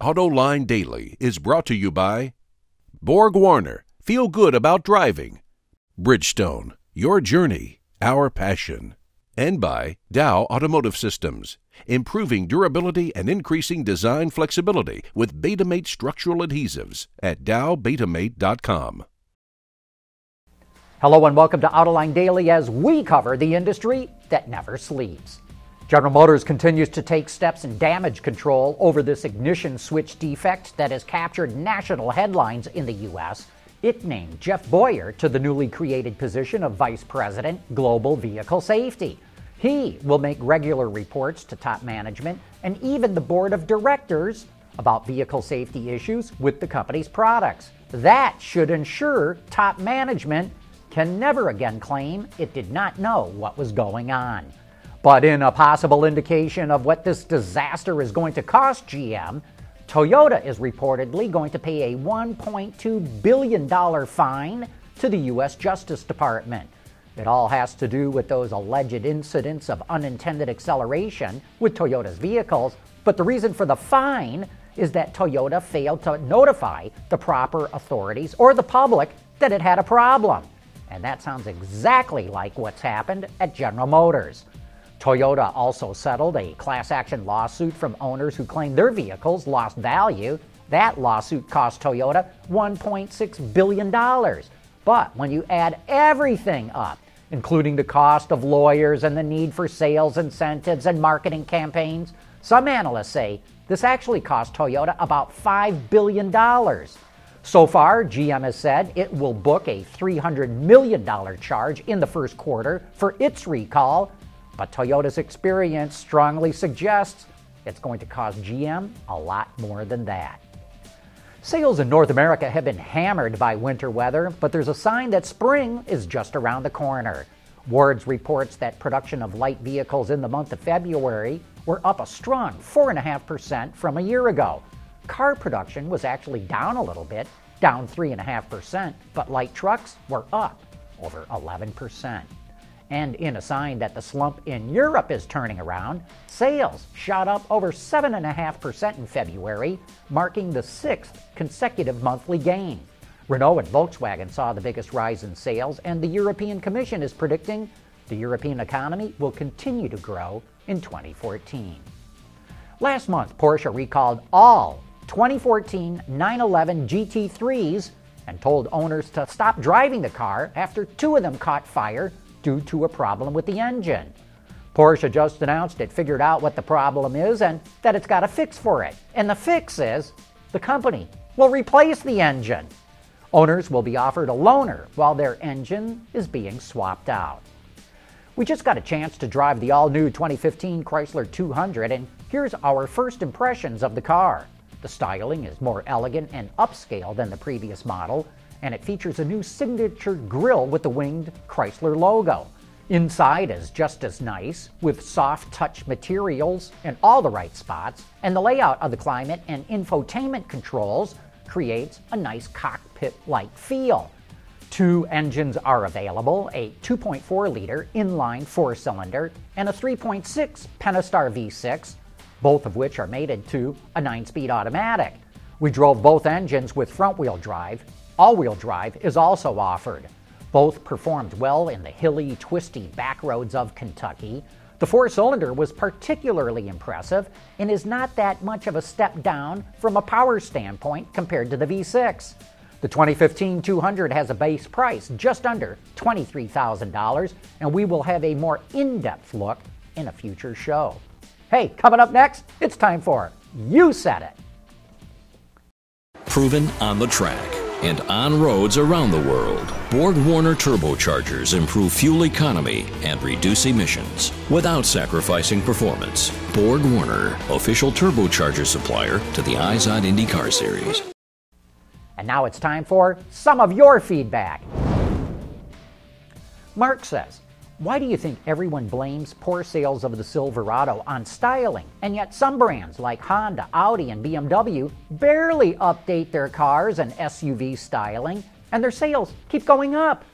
AutoLine Daily is brought to you by Borg Warner, feel good about driving. Bridgestone, your journey, our passion. And by Dow Automotive Systems, improving durability and increasing design flexibility with Betamate structural adhesives at dowbetamate.com. Hello and welcome to Autoline Daily as we cover the industry that never sleeps. General Motors continues to take steps in damage control over this ignition switch defect that has captured national headlines in the U.S. It named Jeff Boyer to the newly created position of Vice President, Global Vehicle Safety. He will make regular reports to top management and even the board of directors about vehicle safety issues with the company's products. That should ensure top management can never again claim it did not know what was going on. But in a possible indication of what this disaster is going to cost GM, Toyota is reportedly going to pay a $1.2 billion fine to the U.S. Justice Department. It all has to do with those alleged incidents of unintended acceleration with Toyota's vehicles, but the reason for the fine is that Toyota failed to notify the proper authorities or the public that it had a problem. And that sounds exactly like what's happened at General Motors. Toyota also settled a class action lawsuit from owners who claimed their vehicles lost value. That lawsuit cost Toyota $1.6 billion. But when you add everything up, including the cost of lawyers and the need for sales incentives and marketing campaigns, some analysts say this actually cost Toyota about $5 billion. So far, GM has said it will book a $300 million charge in the first quarter for its recall but Toyota's experience strongly suggests it's going to cost GM a lot more than that. Sales in North America have been hammered by winter weather, but there's a sign that spring is just around the corner. Wards reports that production of light vehicles in the month of February were up a strong 4.5% from a year ago. Car production was actually down a little bit, down 3.5%, but light trucks were up over 11%. And in a sign that the slump in Europe is turning around, sales shot up over 7.5% in February, marking the sixth consecutive monthly gain. Renault and Volkswagen saw the biggest rise in sales, and the European Commission is predicting the European economy will continue to grow in 2014. Last month, Porsche recalled all 2014 911 GT3s and told owners to stop driving the car after two of them caught fire due to a problem with the engine. Porsche just announced it figured out what the problem is and that it's got a fix for it. And the fix is the company will replace the engine. Owners will be offered a loaner while their engine is being swapped out. We just got a chance to drive the all new 2015 Chrysler 200, and here's our first impressions of the car. The styling is more elegant and upscale than the previous model, and it features a new signature grille with the winged Chrysler logo. Inside is just as nice, with soft touch materials in all the right spots, and the layout of the climate and infotainment controls creates a nice cockpit like feel. Two engines are available a 2.4 liter inline four cylinder and a 3.6 Pentastar V6, both of which are mated to a 9 speed automatic. We drove both engines with front wheel drive All-wheel drive is also offered. Both performed well in the hilly, twisty back roads of Kentucky. The four-cylinder was particularly impressive and is not that much of a step down from a power standpoint compared to the V6. The 2015 200 has a base price just under $23,000, and we will have a more in-depth look in a future show. Hey, coming up next, it's time for You Said It. Proven on the track and on roads around the world. Borg Warner turbochargers improve fuel economy and reduce emissions without sacrificing performance. Borg Warner, official turbocharger supplier to the Izod IndyCar Series. And now it's time for some of your feedback. Mark says, why do you think everyone blames poor sales of the Silverado on styling, and yet some brands like Honda, Audi, and BMW barely update their cars and SUV styling, and their sales keep going up?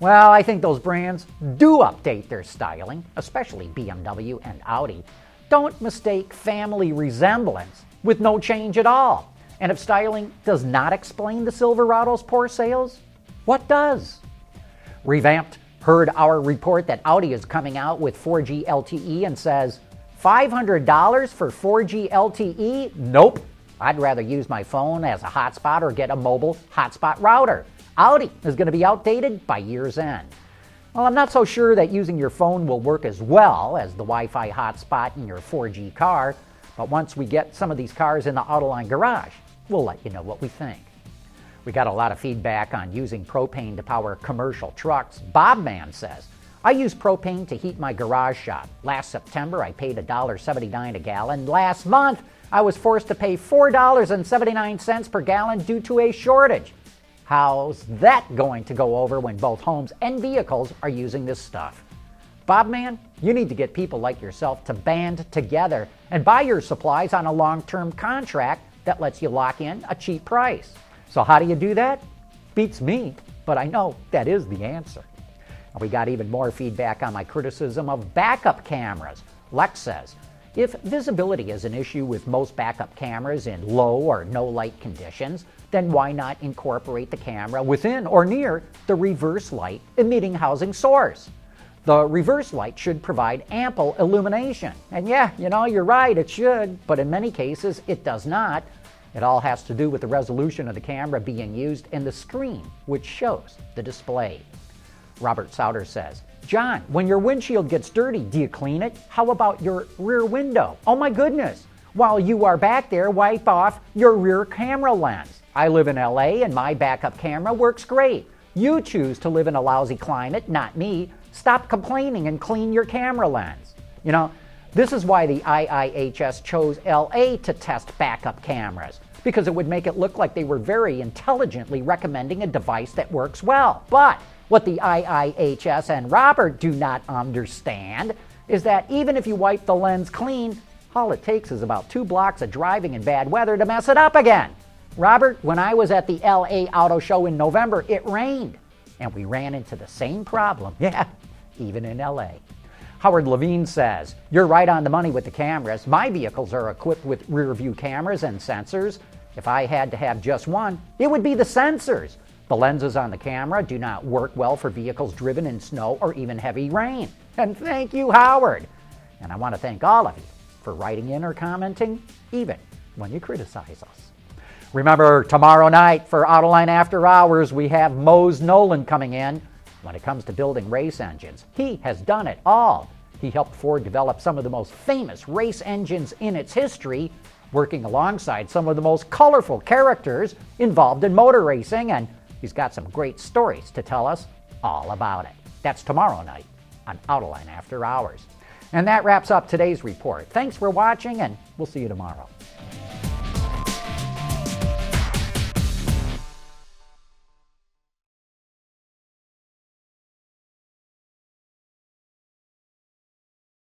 Well, I think those brands do update their styling, especially BMW and Audi. Don't mistake family resemblance with no change at all. And if styling does not explain the Silverado's poor sales, what does? Revamped heard our report that Audi is coming out with 4G LTE and says, $500 for 4G LTE? Nope. I'd rather use my phone as a hotspot or get a mobile hotspot router. Audi is going to be outdated by year's end. Well, I'm not so sure that using your phone will work as well as the Wi Fi hotspot in your 4G car, but once we get some of these cars in the Autoline garage, we'll let you know what we think. We got a lot of feedback on using propane to power commercial trucks. Bob Bobman says, I use propane to heat my garage shop. Last September, I paid $1.79 a gallon. Last month, I was forced to pay $4.79 per gallon due to a shortage. How's that going to go over when both homes and vehicles are using this stuff? Bob Bobman, you need to get people like yourself to band together and buy your supplies on a long term contract that lets you lock in a cheap price. So, how do you do that? Beats me, but I know that is the answer. We got even more feedback on my criticism of backup cameras. Lex says, if visibility is an issue with most backup cameras in low or no light conditions, then why not incorporate the camera within or near the reverse light emitting housing source? The reverse light should provide ample illumination. And yeah, you know, you're right, it should, but in many cases it does not. It all has to do with the resolution of the camera being used and the screen, which shows the display. Robert Sauter says, John, when your windshield gets dirty, do you clean it? How about your rear window? Oh my goodness! While you are back there, wipe off your rear camera lens. I live in LA and my backup camera works great. You choose to live in a lousy climate, not me. Stop complaining and clean your camera lens. You know, this is why the IIHS chose LA to test backup cameras, because it would make it look like they were very intelligently recommending a device that works well. But what the IIHS and Robert do not understand is that even if you wipe the lens clean, all it takes is about two blocks of driving in bad weather to mess it up again. Robert, when I was at the LA Auto Show in November, it rained, and we ran into the same problem. Yeah, even in LA. Howard Levine says, You're right on the money with the cameras. My vehicles are equipped with rear view cameras and sensors. If I had to have just one, it would be the sensors. The lenses on the camera do not work well for vehicles driven in snow or even heavy rain. And thank you, Howard. And I want to thank all of you for writing in or commenting, even when you criticize us. Remember, tomorrow night for Autoline After Hours, we have Mose Nolan coming in. When it comes to building race engines, he has done it all. He helped Ford develop some of the most famous race engines in its history, working alongside some of the most colorful characters involved in motor racing, and he's got some great stories to tell us all about it. That's tomorrow night on Autoline After Hours. And that wraps up today's report. Thanks for watching, and we'll see you tomorrow.